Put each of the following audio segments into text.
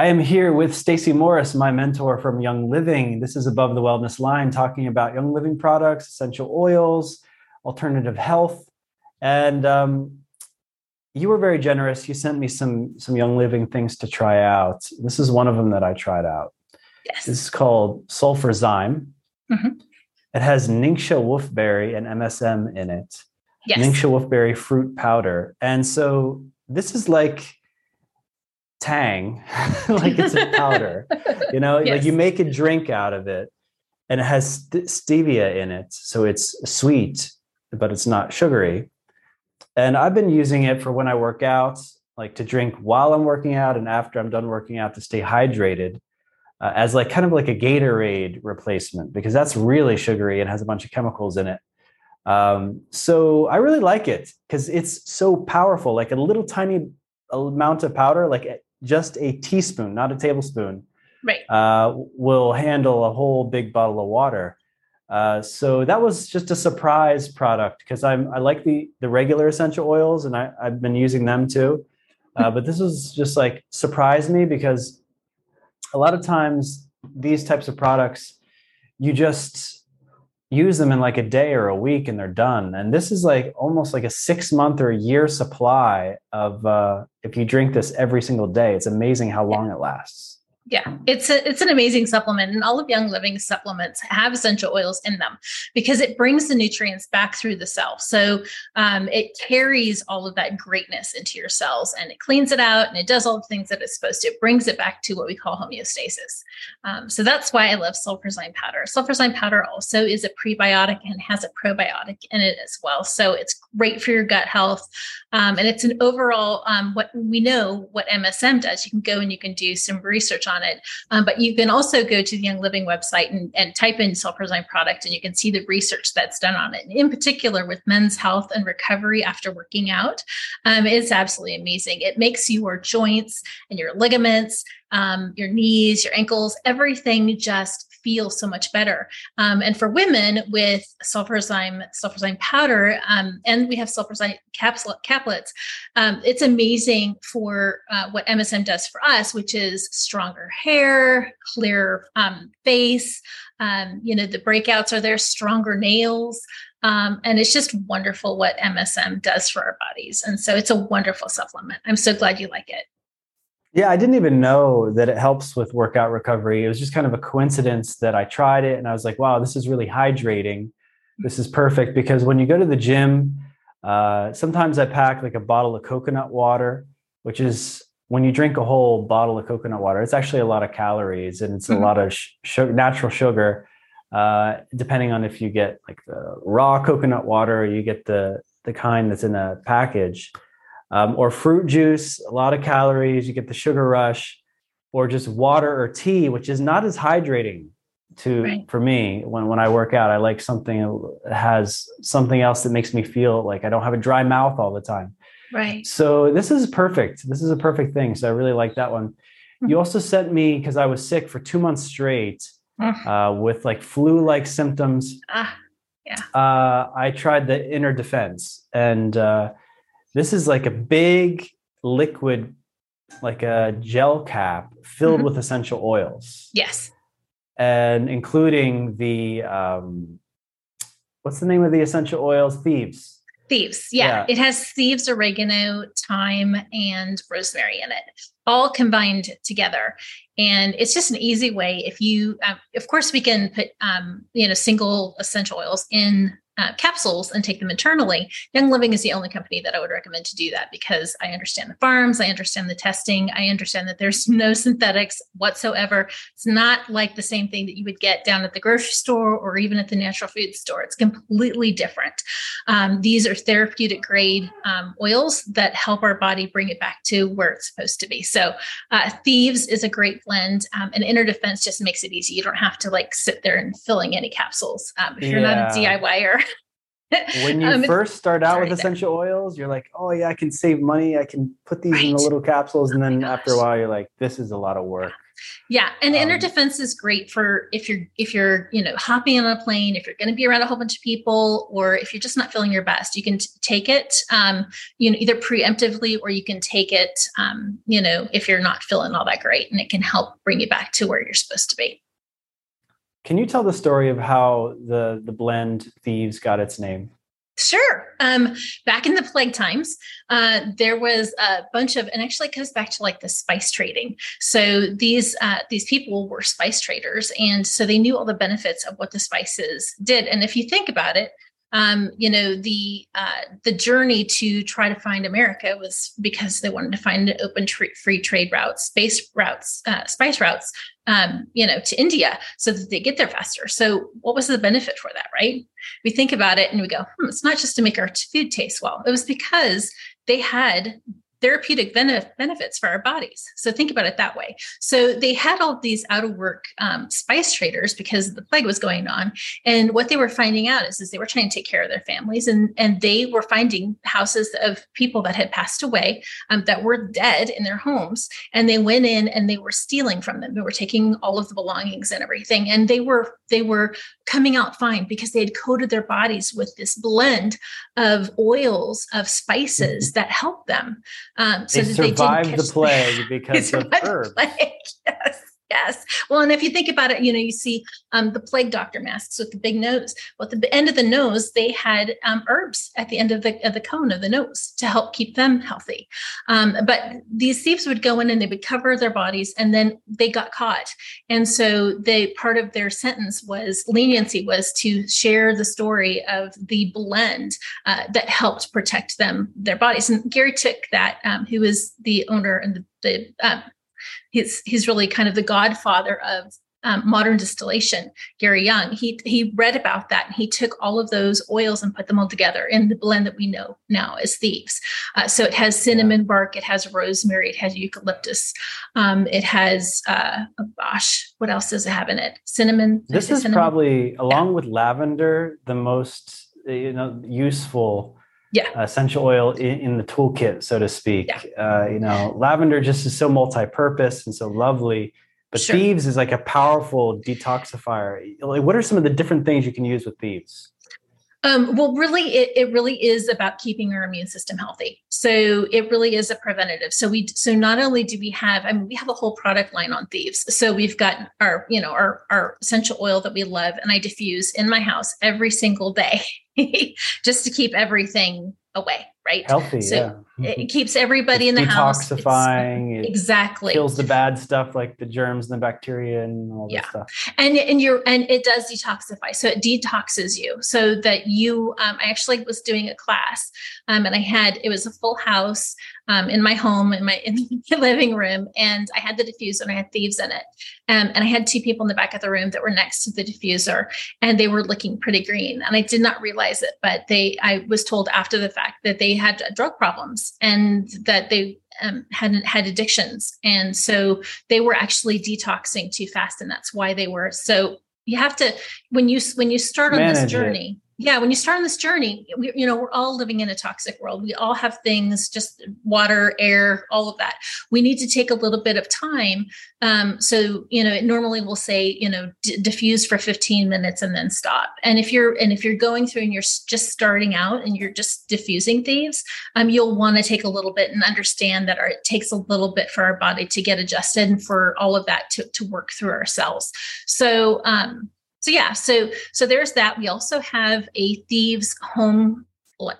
I am here with Stacy Morris, my mentor from Young Living. This is Above the Wellness Line, talking about Young Living products, essential oils, alternative health, and um, you were very generous. You sent me some some Young Living things to try out. This is one of them that I tried out. Yes. This is called Sulfurzyme. Mhm. It has Ningxia wolfberry and MSM in it. Yes. Ningxia wolfberry fruit powder. And so this is like Tang, like it's a powder. You know, like you make a drink out of it and it has st- stevia in it. So it's sweet, but it's not sugary. And I've been using it for when I work out, like to drink while I'm working out and after I'm done working out to stay hydrated. Uh, as like kind of like a Gatorade replacement because that's really sugary and has a bunch of chemicals in it. Um, so I really like it because it's so powerful. Like a little tiny amount of powder, like eh, just a teaspoon, not a tablespoon, Right. uh, will handle a whole big bottle of water. Uh, so that was just a surprise product because I'm I like the the regular essential oils and I, I've been using them too. Uh, but this was just like surprised me because a lot of times these types of products you just use them in like a day or a week and they're done. And this is like almost like a six month or a year supply of uh, if you drink this every single day it's amazing how long it lasts Yeah, it's a, it's an amazing supplement, and all of Young Living supplements have essential oils in them because it brings the nutrients back through the cell. So um, it carries all of that greatness into your cells, and it cleans it out, and it does all the things that it's supposed to. It brings it back to what we call homeostasis. Um, so that's why I love sulfurzyme powder. Sulfurzyme powder also is a prebiotic and has a probiotic in it as well. So it's great for your gut health, um, and it's an overall um, what we know what MSM does. You can go and you can do some research on it, um, but you can also go to the Young Living website and, and type in sulfurzyme product, and you can see the research that's done on it. And in particular, with men's health and recovery after working out, um, it's absolutely amazing. It makes your joints and your ligaments, um, your knees, your ankles, everything just feel so much better. Um, and for women with sulfurzyme, sulfurzyme powder, um, and we have sulfurzyme capsule, caplets, um, it's amazing for uh, what MSM does for us, which is stronger hair, clearer um, face. Um, you know, the breakouts are there, stronger nails. Um, and it's just wonderful what MSM does for our bodies. And so it's a wonderful supplement. I'm so glad you like it. Yeah, I didn't even know that it helps with workout recovery. It was just kind of a coincidence that I tried it and I was like, wow, this is really hydrating. This is perfect because when you go to the gym, uh, sometimes I pack like a bottle of coconut water, which is when you drink a whole bottle of coconut water, it's actually a lot of calories and it's a Mhm. lot of sugar, natural sugar. Uh, depending on if you get like the raw coconut water or you get the the kind that's in a package um, or fruit juice, a lot of calories. You get the sugar rush, or just water or tea, which is not as hydrating to Right. for me when when I work out. I like something that has something else that makes me feel like I don't have a dry mouth all the time. Right. So this is perfect. This is a perfect thing. So I really like that one. You Mhm. also sent me because I was sick for two months straight Mm. uh, with like flu-like symptoms Ah, uh, I tried the inner defense, and uh, this is like a big liquid, like a gel cap filled Mhm. with essential oils, yes. and including the um, what's the name of the essential oils? Thieves. Thieves. Yeah. Yeah. It has thieves, oregano, thyme, and rosemary in it, all combined together. And it's just an easy way. If you, um, of course, we can put, um, you know, single essential oils in uh, capsules and take them internally. Young Living is the only company that I would recommend to do that because I understand the farms, I understand the testing, I understand that there's no synthetics whatsoever. It's not like the same thing that you would get down at the grocery store or even at the natural food store. It's completely different. Um, these are therapeutic grade um, oils that help our body bring it back to where it's supposed to be. So, uh, Thieves is a great blend, um, and Inner Defense just makes it easy. You don't have to like sit there and filling any capsules um, if you're not a Yeah. DIYer. When you um, first start out with essential there. oils, you're like, oh yeah, I can save money. I can put these right. in the little capsules. And oh then oh after a while, you're like, this is a lot of work. Yeah, and um, inner defense is great for if you're if you're you know hopping on a plane, if you're going to be around a whole bunch of people, or if you're just not feeling your best, you can t- take it, um, you know, either preemptively or you can take it, um, you know, if you're not feeling all that great, and it can help bring you back to where you're supposed to be. Can you tell the story of how the the blend Thieves got its name? Sure. Um, back in the plague times, uh, there was a bunch of, and actually it goes back to like the spice trading. So these uh, these people were spice traders, and so they knew all the benefits of what the spices did. And if you think about it, um, you know the uh, the journey to try to find America was because they wanted to find open free trade routes, space routes, uh, spice routes, um, you know, to India so that they get there faster. So, what was the benefit for that, right? We think about it and we go, hmm, it's not just to make our food taste well. It was because they had therapeutic benefits for our bodies. So think about it that way. So they had all these out of work um, spice traders because the plague was going on. And what they were finding out is, is they were trying to take care of their families and, and they were finding houses of people that had passed away um, that were dead in their homes. And they went in and they were stealing from them. They were taking all of the belongings and everything. And they were, they were coming out fine because they had coated their bodies with this blend of oils, of spices mm-hmm. that helped them. Um, so they survived they the plague because of herbs. Yes. Yes. Well, and if you think about it, you know, you see um, the plague doctor masks with the big nose. Well, at the end of the nose, they had um, herbs at the end of the, of the cone of the nose to help keep them healthy. Um, but these thieves would go in and they would cover their bodies and then they got caught. And so they part of their sentence was leniency was to share the story of the blend uh, that helped protect them, their bodies. And Gary took that, um, who is the owner and the, the uh, he's he's really kind of the godfather of um, modern distillation, Gary Young. He he read about that and he took all of those oils and put them all together in the blend that we know now as Thieves. Uh, so it has cinnamon bark, it has rosemary, it has eucalyptus, um, it has uh, oh gosh, what else does it have in it? Cinnamon. This is cinnamon. probably along yeah. with lavender the most you know useful yeah essential oil in, in, the toolkit so to speak yeah. uh, you know lavender just is so multi-purpose and so lovely but sure. thieves is like a powerful detoxifier like what are some of the different things you can use with thieves um, well, really, it, it really is about keeping our immune system healthy. So it really is a preventative. So we so not only do we have, I mean, we have a whole product line on thieves. So we've got our, you know, our our essential oil that we love, and I diffuse in my house every single day, just to keep everything away right? Healthy, so yeah. It keeps everybody it's in the house. Detoxifying. exactly. Kills the bad stuff like the germs and the bacteria and all yeah. that stuff. And and you're and it does detoxify. So it detoxes you so that you um, I actually was doing a class um, and I had it was a full house um, in my home in my in the living room and I had the diffuser and I had thieves in it. Um, and I had two people in the back of the room that were next to the diffuser and they were looking pretty green. And I did not realize it, but they I was told after the fact that they had drug problems and that they um, had had addictions, and so they were actually detoxing too fast, and that's why they were. So you have to when you when you start on Manage this journey. It yeah when you start on this journey we, you know we're all living in a toxic world. We all have things just water air all of that. We need to take a little bit of time um, so you know it normally we'll say you know d- diffuse for 15 minutes and then stop. And if you're and if you're going through and you're just starting out and you're just diffusing thieves um, you'll want to take a little bit and understand that our, it takes a little bit for our body to get adjusted and for all of that to, to work through ourselves. So um, so yeah so so there's that. We also have a thieves home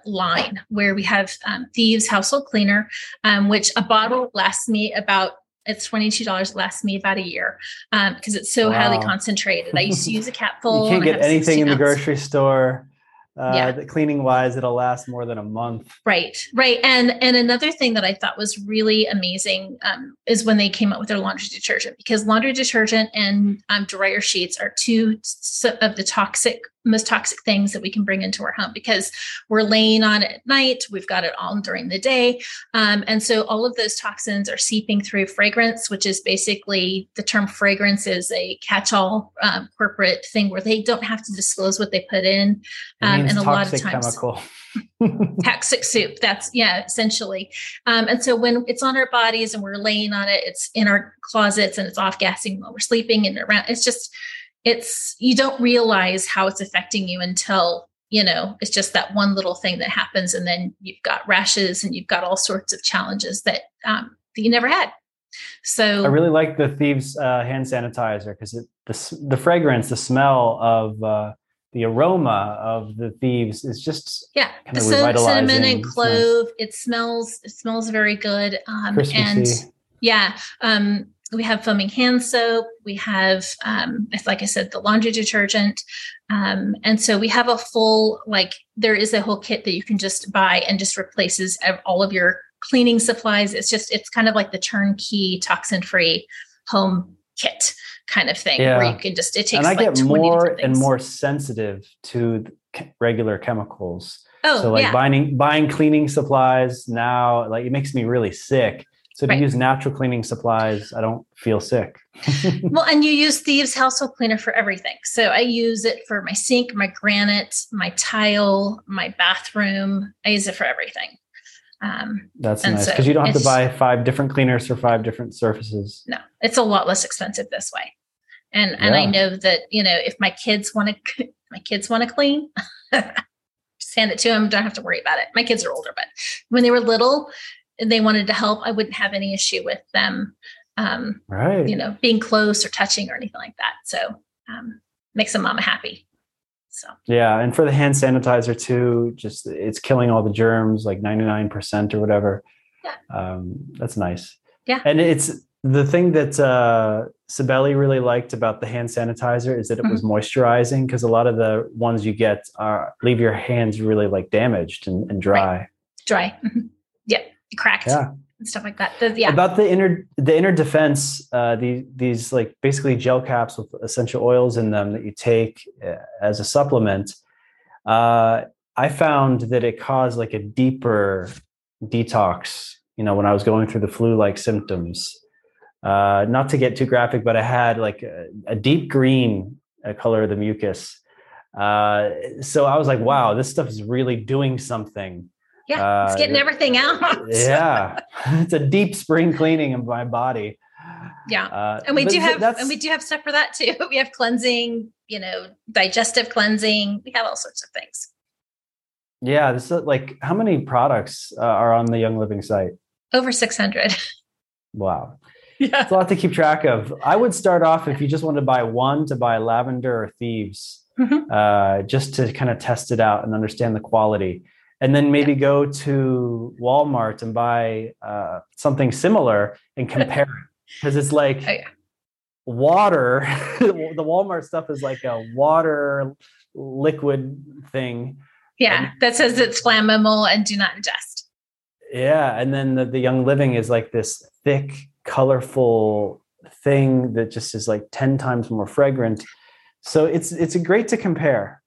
line where we have um, thieves household cleaner um, which a bottle lasts me about it's $22 lasts me about a year because um, it's so wow. highly concentrated. I used to use a capful you can't get anything in the grocery store uh, yeah. cleaning wise it'll last more than a month right right and and another thing that i thought was really amazing um, is when they came up with their laundry detergent because laundry detergent and um, dryer sheets are two of the toxic most toxic things that we can bring into our home because we're laying on it at night we've got it on during the day um, and so all of those toxins are seeping through fragrance which is basically the term fragrance is a catch-all um, corporate thing where they don't have to disclose what they put in um, and a lot of times chemical. toxic soup that's yeah essentially um, and so when it's on our bodies and we're laying on it it's in our closets and it's off gassing while we're sleeping and around it's just it's you don't realize how it's affecting you until you know it's just that one little thing that happens and then you've got rashes and you've got all sorts of challenges that um, that you never had. So i really like the thieves uh, hand sanitizer because the, the fragrance the smell of uh, the aroma of the thieves is just yeah the cinnamon and clove it smells it smells very good um, and yeah um, we have foaming hand soap we have um, like i said the laundry detergent um, and so we have a full like there is a whole kit that you can just buy and just replaces all of your cleaning supplies it's just it's kind of like the turnkey toxin free home kit kind of thing yeah. where you can just it takes and i like get more and more sensitive to regular chemicals oh so like yeah. buying buying cleaning supplies now like it makes me really sick so to right. use natural cleaning supplies, I don't feel sick. well, and you use Thieves household cleaner for everything. So I use it for my sink, my granite, my tile, my bathroom. I use it for everything. Um, That's nice because so you don't have to buy five different cleaners for five different surfaces. No, it's a lot less expensive this way. And and yeah. I know that you know if my kids want to, my kids want to clean, just hand it to them. Don't have to worry about it. My kids are older, but when they were little, they wanted to help, I wouldn't have any issue with them, um, right? You know, being close or touching or anything like that. So um, makes a mama happy. So yeah, and for the hand sanitizer too, just it's killing all the germs, like ninety nine percent or whatever. Yeah, um, that's nice. Yeah, and it's the thing that uh, Sibeli really liked about the hand sanitizer is that it mm-hmm. was moisturizing because a lot of the ones you get are leave your hands really like damaged and, and dry. Right. Dry. Mm-hmm. Yeah cracked yeah. and stuff like that. The, yeah. About the inner the inner defense, uh, the, these like basically gel caps with essential oils in them that you take uh, as a supplement. Uh, I found that it caused like a deeper detox. You know, when I was going through the flu-like symptoms. Uh, not to get too graphic, but I had like a, a deep green uh, color of the mucus. Uh, so I was like, wow, this stuff is really doing something yeah, it's getting uh, everything out. yeah, it's a deep spring cleaning of my body. Yeah, uh, and we do have and we do have stuff for that too. We have cleansing, you know, digestive cleansing. We have all sorts of things. Yeah, this is like how many products uh, are on the Young Living site? Over six hundred. Wow. Yeah. It's a lot to keep track of. I would start off if you just want to buy one to buy lavender or thieves, mm-hmm. uh, just to kind of test it out and understand the quality and then maybe go to Walmart and buy uh, something similar and compare it because it's like oh, yeah. water. the Walmart stuff is like a water liquid thing. Yeah, and, that says it's flammable and do not ingest. Yeah, and then the, the Young Living is like this thick, colorful thing that just is like ten times more fragrant. So it's it's great to compare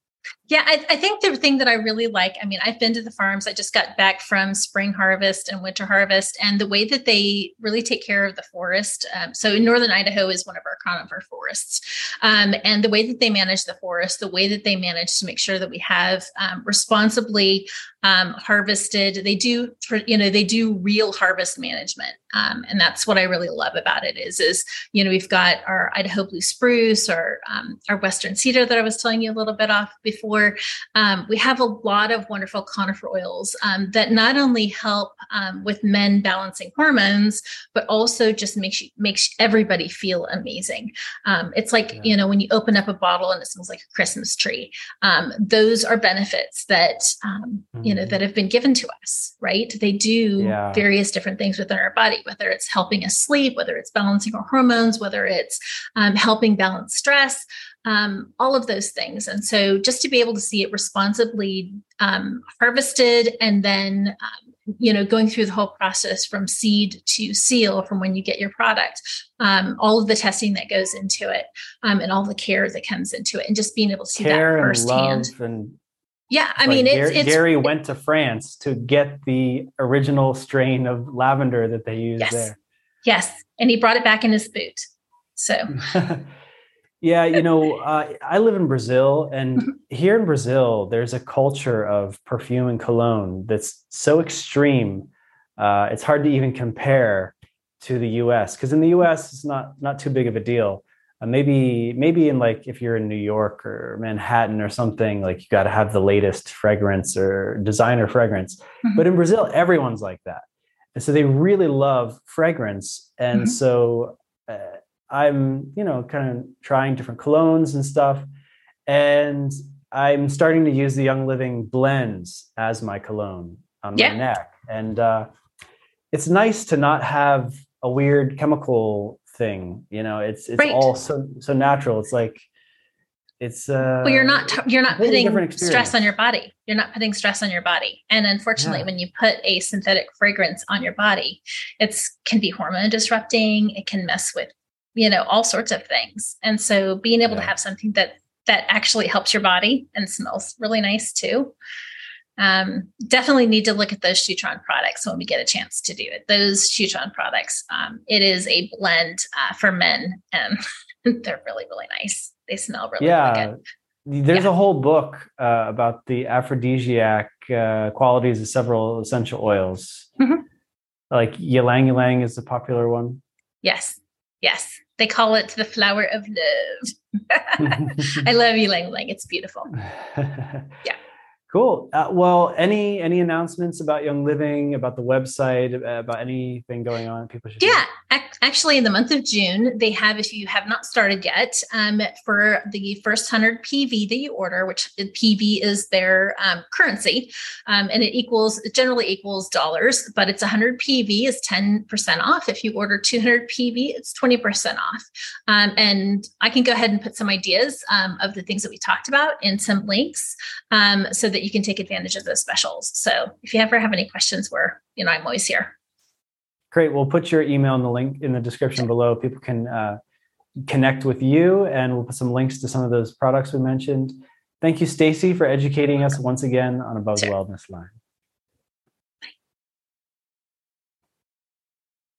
yeah, I, I, think the thing that I really like, I mean, I've been to the farms. I just got back from spring harvest and winter harvest, and the way that they really take care of the forest. Um, so, in northern Idaho is one of our conifer forests, um, and the way that they manage the forest, the way that they manage to make sure that we have um, responsibly um, harvested. They do, you know, they do real harvest management, um, and that's what I really love about it. Is is you know we've got our Idaho blue spruce, or um, our western cedar that I was telling you a little bit off before. Um, we have a lot of wonderful conifer oils um, that not only help um, with men balancing hormones, but also just makes you, makes everybody feel amazing. it's like yeah. you know when you open up a bottle and it smells like a Christmas tree. those are benefits that you you know that have been given to us right they do yeah. various different things within our body whether it's helping us sleep whether it's balancing our hormones whether it's um, helping balance stress um, all of those things and so just to be able to see it responsibly um, harvested and then um, you know, going through the whole process from seed to seal, from when you get your product, um, all of the testing that goes into it, um, and all the care that comes into it, and just being able to see care that firsthand. And, yeah, I mean, it's, Gary, it's Gary went to France to get the original strain of lavender that they used yes, there. yes, and he brought it back in his boot. So. Yeah, you know, uh, I live in Brazil, and Mm-hmm. here in Brazil, there's a culture of perfume and cologne that's so extreme. Uh, it's hard to even compare to the U.S. because in the U.S. it's not not too big of a deal. Uh, maybe maybe in like if you're in New York or Manhattan or something, like you got to have the latest fragrance or designer fragrance. Mhm. But in Brazil, everyone's like that, and so they really love fragrance, and Mhm. so. Uh, I'm, you know, kind of trying different colognes and stuff. And I'm starting to use the Young Living blends as my cologne on Yeah. my neck. And uh, it's nice to not have a weird chemical thing. You know, it's it's Right. all so so natural. It's like it's uh well you're not you're not putting stress on your body you're not putting stress on your body and unfortunately Yeah. when you put a synthetic fragrance on your body it's can be hormone disrupting it can mess with you know all sorts of things and so being able to have something that that actually helps your body and smells really nice too um, definitely need to look at those Shutran products when we get a chance to do it. Those Shutran products, um, it is a blend uh, for men, and they're really, really nice. They smell really, really yeah. good. There's Yeah. a whole book uh, about the aphrodisiac uh, qualities of several essential oils. Mhm. Like ylang ylang is a popular one. Yes, yes. They call it the flower of love. I love you, Lang Lang. It's beautiful. yeah. Cool. Uh, well, any any announcements about Young Living, about the website, uh, about anything going on? People should. Yeah, ac- actually, in the month of June, they have, if you have not started yet, um, for the first 100 PV that you order, which the PV is their um, currency, um, and it equals, it generally equals dollars, but it's 100 PV is 10% off. If you order 200 PV, it's 20% off. Um, and I can go ahead and put some ideas um, of the things that we talked about in some links um, so that you can take advantage of those specials. So if you ever have any questions, we're, you know, I'm always here. Great. We'll put your email in the link in the description below. People can uh, connect with you, and we'll put some links to some of those products we mentioned. Thank you, Stacy, for educating us once again on Above the Wellness Line.